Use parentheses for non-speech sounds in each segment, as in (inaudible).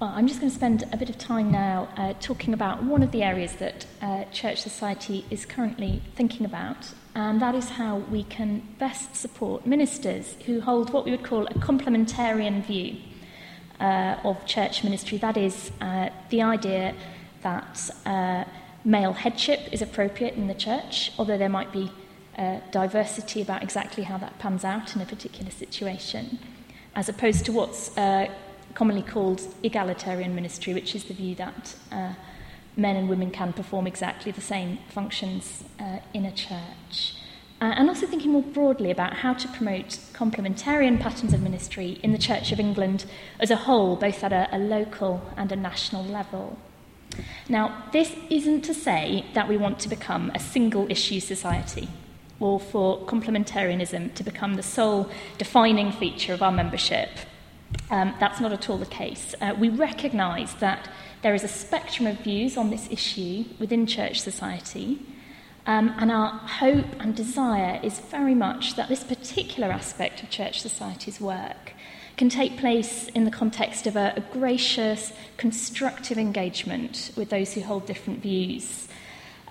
Well, I'm just going to spend a bit of time now uh, talking about one of the areas that uh, Church Society is currently thinking about, and that is how we can best support ministers who hold what we would call a complementarian view uh, of church ministry. That is uh, the idea that uh, male headship is appropriate in the church, although there might be uh, diversity about exactly how that pans out in a particular situation, as opposed to what's commonly called egalitarian ministry, which is the view that uh, men and women can perform exactly the same functions uh, in a church. Uh, and also thinking more broadly about how to promote complementarian patterns of ministry in the Church of England as a whole, both at a, a local and a national level. Now, this isn't to say that we want to become a single issue society or for complementarianism to become the sole defining feature of our membership. Um, that's not at all the case. Uh, we recognise that there is a spectrum of views on this issue within church society, um, and our hope and desire is very much that this particular aspect of church society's work can take place in the context of a, a gracious, constructive engagement with those who hold different views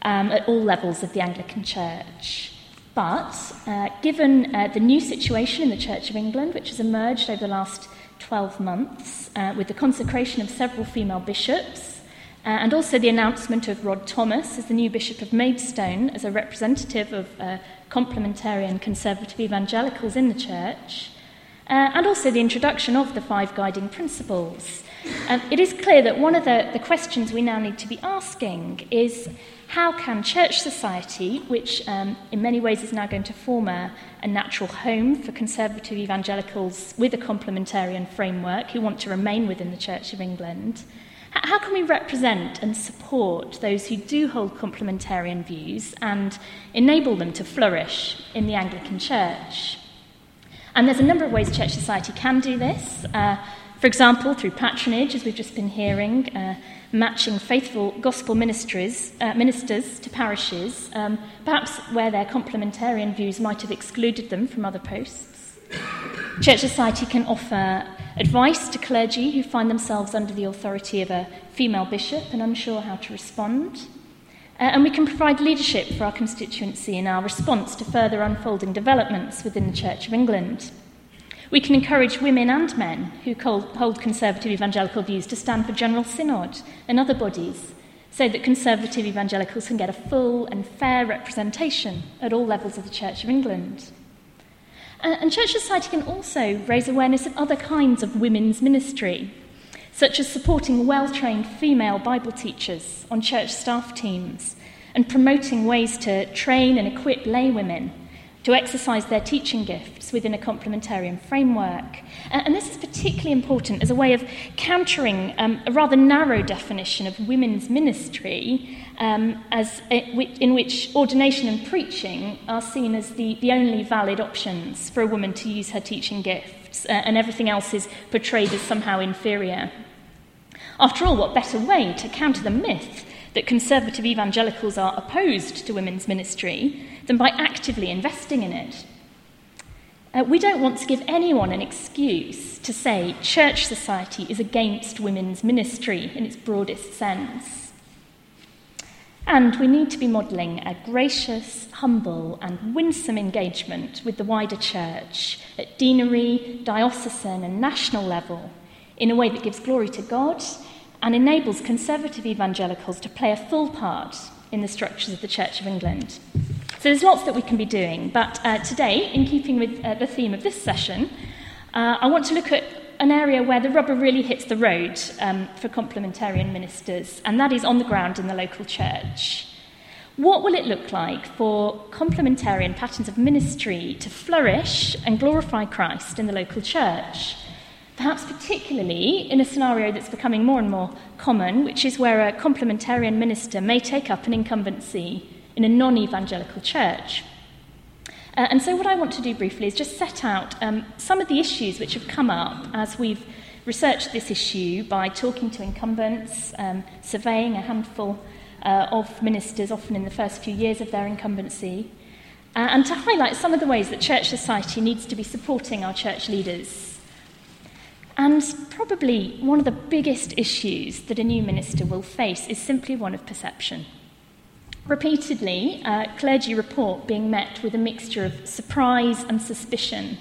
um, at all levels of the Anglican Church. But uh, given uh, the new situation in the Church of England, which has emerged over the last 12 months, uh, with the consecration of several female bishops, uh, and also the announcement of Rod Thomas as the new Bishop of Maidstone as a representative of uh, complementarian conservative evangelicals in the Church, uh, and also the introduction of the five guiding principles. Um, it is clear that one of the, the questions we now need to be asking is how can church society, which um, in many ways is now going to form a, a natural home for conservative evangelicals with a complementarian framework who want to remain within the Church of England, how can we represent and support those who do hold complementarian views and enable them to flourish in the Anglican Church? And there's a number of ways church society can do this. Uh, for example, through patronage, as we've just been hearing, uh, matching faithful gospel ministries, uh, ministers to parishes, um, perhaps where their complementarian views might have excluded them from other posts. Church society can offer advice to clergy who find themselves under the authority of a female bishop and unsure how to respond. Uh, and we can provide leadership for our constituency in our response to further unfolding developments within the Church of England. We can encourage women and men who hold conservative evangelical views to stand for General Synod and other bodies so that conservative evangelicals can get a full and fair representation at all levels of the Church of England. And Church Society can also raise awareness of other kinds of women's ministry such as supporting well trained female Bible teachers on church staff teams and promoting ways to train and equip laywomen to exercise their teaching gifts within a complementarian framework. And this is particularly important as a way of countering um, a rather narrow definition of women's ministry, um, as it, in which ordination and preaching are seen as the, the only valid options for a woman to use her teaching gifts, uh, and everything else is portrayed as somehow inferior. After all, what better way to counter the myth that conservative evangelicals are opposed to women's ministry than by actively investing in it? Uh, we don't want to give anyone an excuse to say church society is against women's ministry in its broadest sense. And we need to be modelling a gracious, humble, and winsome engagement with the wider church at deanery, diocesan, and national level in a way that gives glory to God and enables conservative evangelicals to play a full part in the structures of the Church of England. So there's lots that we can be doing, but uh, today, in keeping with uh, the theme of this session, uh, I want to look at an area where the rubber really hits the road um, for complementarian ministers, and that is on the ground in the local church. What will it look like for complementarian patterns of ministry to flourish and glorify Christ in the local church? perhaps particularly in a scenario that's becoming more and more common, which is where a complementarian minister may take up an incumbency in a non evangelical church. Uh, and so, what I want to do briefly is just set out um, some of the issues which have come up as we've researched this issue by talking to incumbents, um, surveying a handful uh, of ministers, often in the first few years of their incumbency, uh, and to highlight some of the ways that church society needs to be supporting our church leaders And probably one of the biggest issues that a new minister will face is simply one of perception. Repeatedly, uh, clergy report being met with a mixture of surprise and suspicion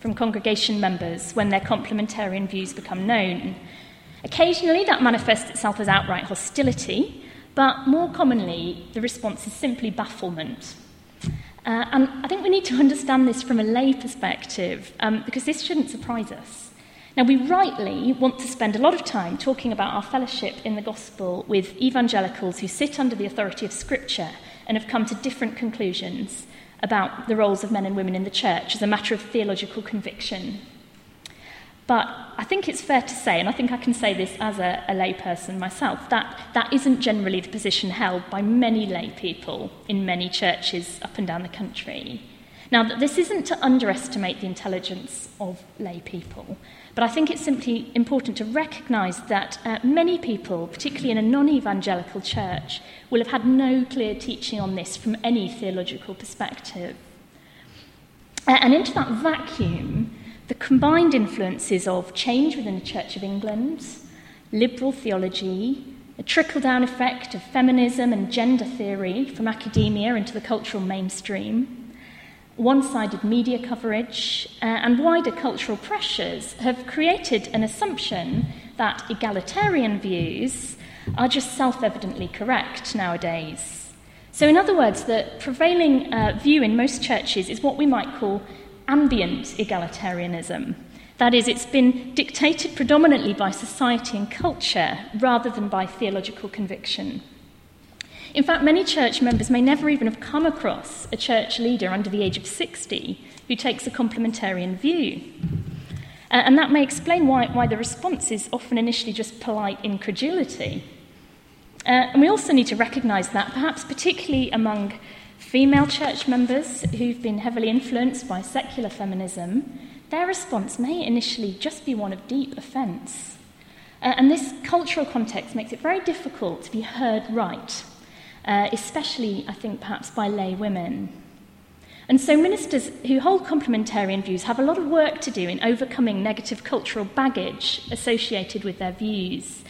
from congregation members when their complementarian views become known. Occasionally, that manifests itself as outright hostility, but more commonly, the response is simply bafflement. Uh, and I think we need to understand this from a lay perspective, um, because this shouldn't surprise us. Now, we rightly want to spend a lot of time talking about our fellowship in the gospel with evangelicals who sit under the authority of Scripture and have come to different conclusions about the roles of men and women in the church as a matter of theological conviction. But I think it's fair to say, and I think I can say this as a, a layperson myself, that that isn't generally the position held by many lay people in many churches up and down the country. Now, this isn't to underestimate the intelligence of lay people, but I think it's simply important to recognise that uh, many people, particularly in a non evangelical church, will have had no clear teaching on this from any theological perspective. Uh, and into that vacuum, the combined influences of change within the Church of England, liberal theology, a trickle down effect of feminism and gender theory from academia into the cultural mainstream, one sided media coverage, uh, and wider cultural pressures have created an assumption that egalitarian views are just self evidently correct nowadays. So, in other words, the prevailing uh, view in most churches is what we might call ambient egalitarianism. That is, it's been dictated predominantly by society and culture rather than by theological conviction. In fact, many church members may never even have come across a church leader under the age of 60 who takes a complementarian view. Uh, and that may explain why, why the response is often initially just polite incredulity. Uh, and we also need to recognise that, perhaps particularly among female church members who've been heavily influenced by secular feminism, their response may initially just be one of deep offence. Uh, and this cultural context makes it very difficult to be heard right uh, especially, I think, perhaps by lay women. And so ministers who hold complementarian views have a lot of work to do in overcoming negative cultural baggage associated with their views.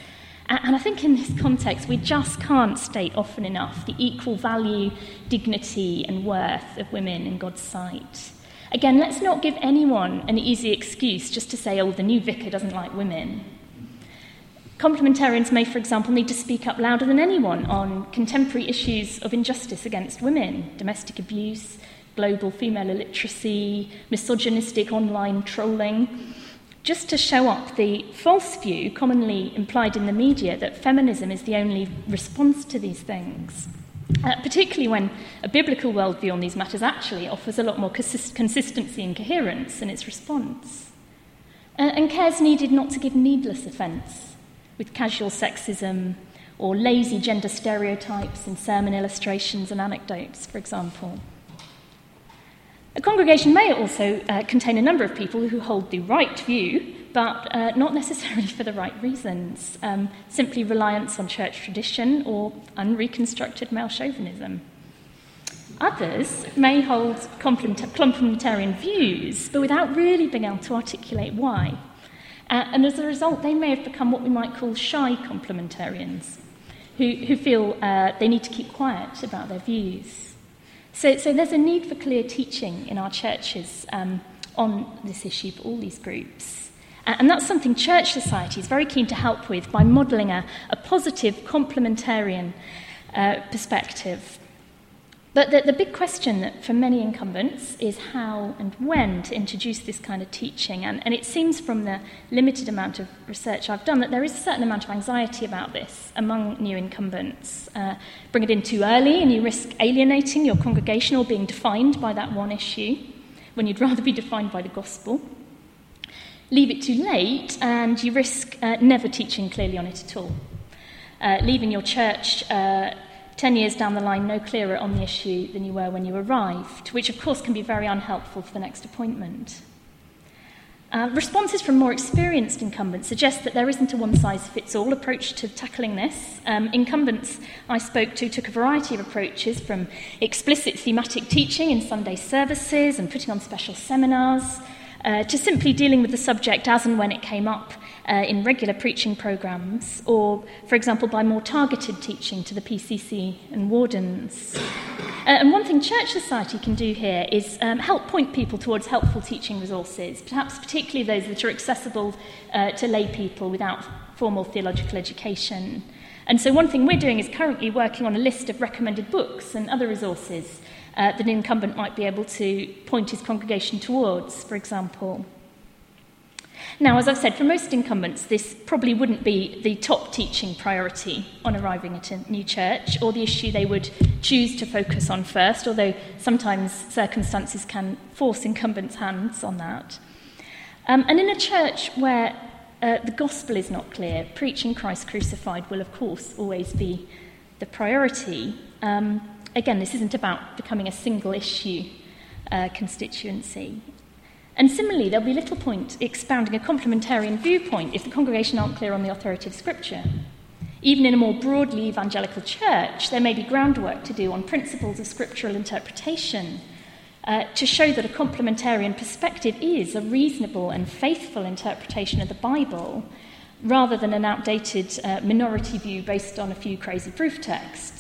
And I think in this context, we just can't state often enough the equal value, dignity, and worth of women in God's sight. Again, let's not give anyone an easy excuse just to say, oh, the new vicar doesn't like women. Complementarians may, for example, need to speak up louder than anyone on contemporary issues of injustice against women, domestic abuse, global female illiteracy, misogynistic online trolling, just to show up the false view commonly implied in the media that feminism is the only response to these things. Uh, particularly when a biblical worldview on these matters actually offers a lot more consist- consistency and coherence in its response. Uh, and cares needed not to give needless offence with casual sexism or lazy gender stereotypes in sermon illustrations and anecdotes, for example. A congregation may also uh, contain a number of people who hold the right view, but uh, not necessarily (laughs) for the right reasons, um, simply reliance on church tradition or unreconstructed male chauvinism. Others may hold complementarian views, but without really being able to articulate why. Uh, and as a result, they may have become what we might call shy complementarians, who, who feel uh, they need to keep quiet about their views. So, so there's a need for clear teaching in our churches um, on this issue for all these groups. And that's something Church Society is very keen to help with by modelling a, a positive complementarian uh, perspective but the, the big question for many incumbents is how and when to introduce this kind of teaching. And, and it seems from the limited amount of research I've done that there is a certain amount of anxiety about this among new incumbents. Uh, bring it in too early and you risk alienating your congregation or being defined by that one issue when you'd (laughs) rather be defined by the gospel. Leave it too late and you risk uh, never teaching clearly on it at all. Uh, leaving your church uh, 10 years down the line no clearer on the issue than you were when you arrived, which of course can be very unhelpful for the next appointment. Uh, responses from more experienced incumbents suggest that there isn't a one size fits all approach to tackling this. Um, incumbents I spoke to took a variety of approaches from explicit thematic teaching in Sunday services and putting on special seminars uh, to simply dealing with the subject as and when it came up uh, in regular preaching programmes, or, for example, by more targeted teaching to the PCC and wardens. Uh, and one thing Church Society can do here is um, help point people towards helpful teaching resources, perhaps particularly those that are accessible uh, to lay people without formal theological education. And so, one thing we're doing is currently working on a list of recommended books and other resources uh, that an incumbent might be able to point his congregation towards, for example. Now, as I've said, for most incumbents, this probably wouldn't be the top teaching priority on arriving at a new church or the issue they would choose to focus on first, although sometimes circumstances can force incumbents' hands on that. Um, and in a church where uh, the gospel is not clear, preaching Christ crucified will, of course, always be the priority. Um, again, this isn't about becoming a single issue uh, constituency. And similarly, there'll be little point expounding a complementarian viewpoint if the congregation aren't clear on the authority of Scripture. Even in a more broadly evangelical church, there may be groundwork to do on principles of scriptural interpretation uh, to show that a complementarian perspective is a reasonable and faithful interpretation of the Bible rather than an outdated uh, minority view based on a few crazy proof texts.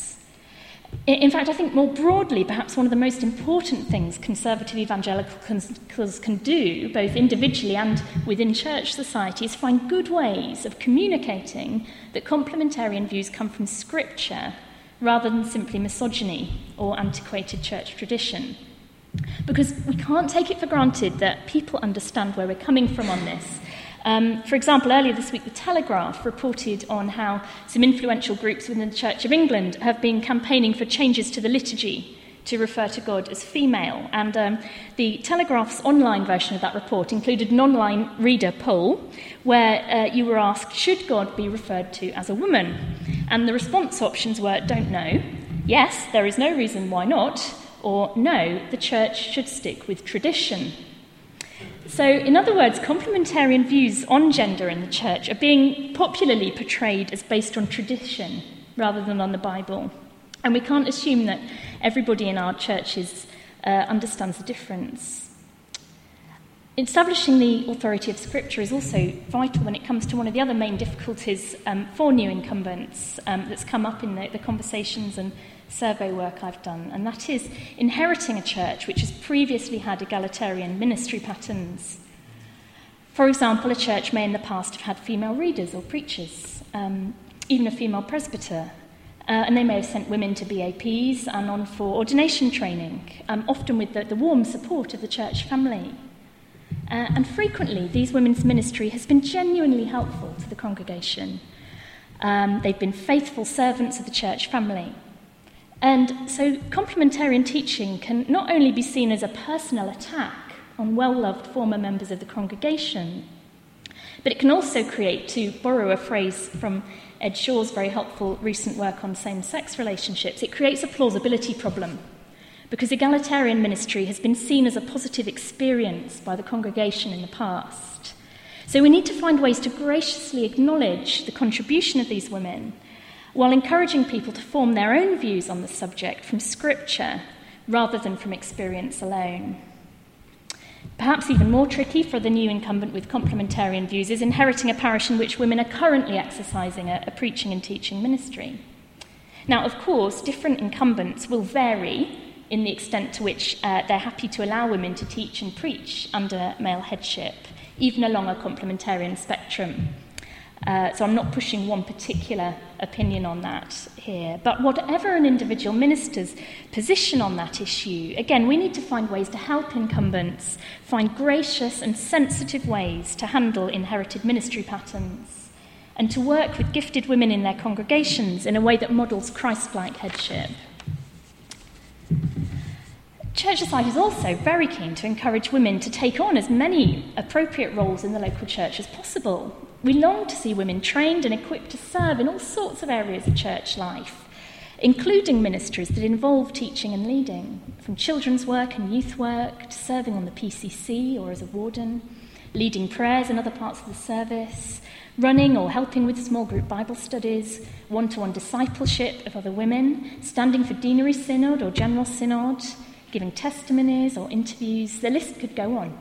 In fact, I think more broadly, perhaps one of the most important things conservative evangelicals can do, both individually and within church society, is find good ways of communicating that complementarian views come from Scripture rather than simply misogyny or antiquated church tradition. Because we can't take it for granted that people understand where we're coming from on this um, for example, earlier this week, The Telegraph reported on how some influential groups within the Church of England have been campaigning for changes to the liturgy to refer to God as female. And um, the Telegraph's online version of that report included an online reader poll where uh, you were asked, Should God be referred to as a woman? And the response options were, Don't know, yes, there is no reason why not, or no, the church should stick with tradition. So, in other words, complementarian views on gender in the church are being popularly portrayed as based on tradition rather than on the Bible. And we can't assume that everybody in our churches uh, understands the difference. Establishing the authority of Scripture is also vital when it comes to one of the other main difficulties um, for new incumbents um, that's come up in the, the conversations and survey work I've done, and that is inheriting a church which has previously had egalitarian ministry patterns. For example, a church may in the past have had female readers or preachers, um, even a female presbyter, uh, and they may have sent women to BAPs and on for ordination training, um, often with the, the, warm support of the church family. Uh, and frequently, these women's ministry has been genuinely helpful to the congregation. Um, they've been faithful servants of the church family. And so complementarian teaching can not only be seen as a personal attack on well loved former members of the congregation, but it can also create, to borrow a phrase from Ed Shaw's very helpful recent work on same sex relationships, it creates a plausibility problem. Because egalitarian ministry has been seen as a positive experience by the congregation in the past. So we need to find ways to graciously acknowledge the contribution of these women while encouraging people to form their own views on the subject from Scripture rather than from experience alone. Perhaps even more tricky for the new incumbent with complementarian views is inheriting a parish in which women are currently exercising a, a preaching and teaching ministry. Now, of course, different incumbents will vary in the extent to which uh, they're happy to allow women to teach and preach under male headship, even along a complementarian spectrum. Uh, so I'm not pushing one particular opinion on that here. But whatever an individual minister's position on that issue, again, we need to find ways to help incumbents find gracious and sensitive ways to handle inherited ministry patterns and to work with gifted women in their congregations in a way that models Christ like headship. Church Society is also very keen to encourage women to take on as many appropriate roles in the local church as possible. We long to see women trained and equipped to serve in all sorts of areas of church life, including ministries that involve teaching and leading, from children's work and youth work to serving on the PCC or as a warden, leading prayers in other parts of the service, running or helping with small group Bible studies, one to one discipleship of other women, standing for deanery synod or general synod giving testimonies or interviews. The list could go on.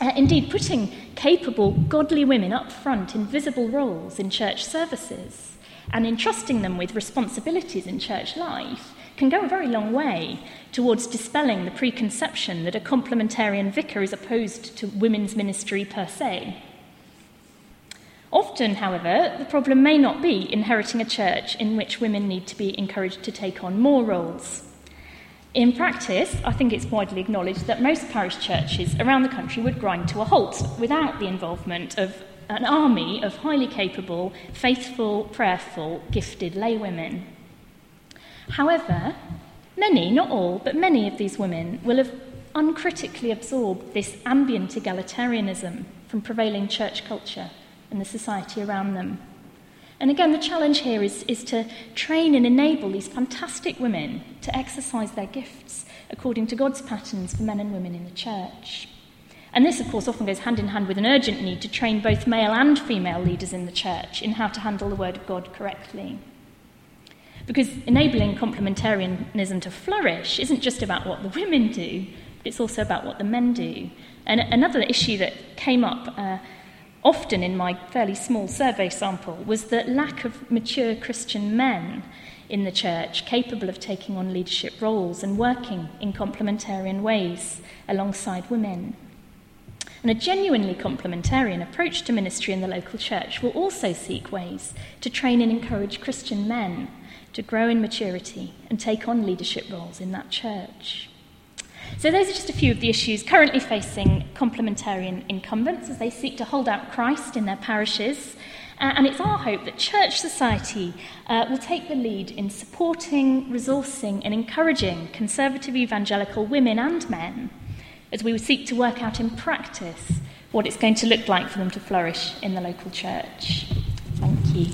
Uh, indeed, putting capable, godly women up front in visible roles in church services and entrusting them with responsibilities in church life can go a very long way towards dispelling the preconception that a complementarian vicar is opposed to women's ministry per se. Often, however, the problem may not be inheriting a church in which women need to be encouraged to take on more roles. In practice, I think it's widely acknowledged that most parish churches around the country would grind to a halt without the involvement of an army of highly capable, faithful, prayerful, gifted laywomen. However, many, not all, but many of these women will have uncritically absorbed this ambient egalitarianism from prevailing church culture and the society around them. And again, the challenge here is, is to train and enable these fantastic women to exercise their gifts according to God's patterns for men and women in the church. And this, of course, often goes hand in hand with an urgent need to train both male and female leaders in the church in how to handle the Word of God correctly. Because enabling complementarianism to flourish isn't just about what the women do, it's also about what the men do. And another issue that came up uh, often in my fairly small survey sample was the lack of mature Christian men in the church capable of taking on leadership roles and working in complementarian ways alongside women. And a genuinely complementarian approach to ministry in the local church will also seek ways to train and encourage Christian men to grow in maturity and take on leadership roles in that church. So, those are just a few of the issues currently facing complementarian incumbents as they seek to hold out Christ in their parishes. Uh, and it's our hope that church society uh, will take the lead in supporting, resourcing, and encouraging conservative evangelical women and men as we seek to work out in practice what it's going to look like for them to flourish in the local church. Thank you.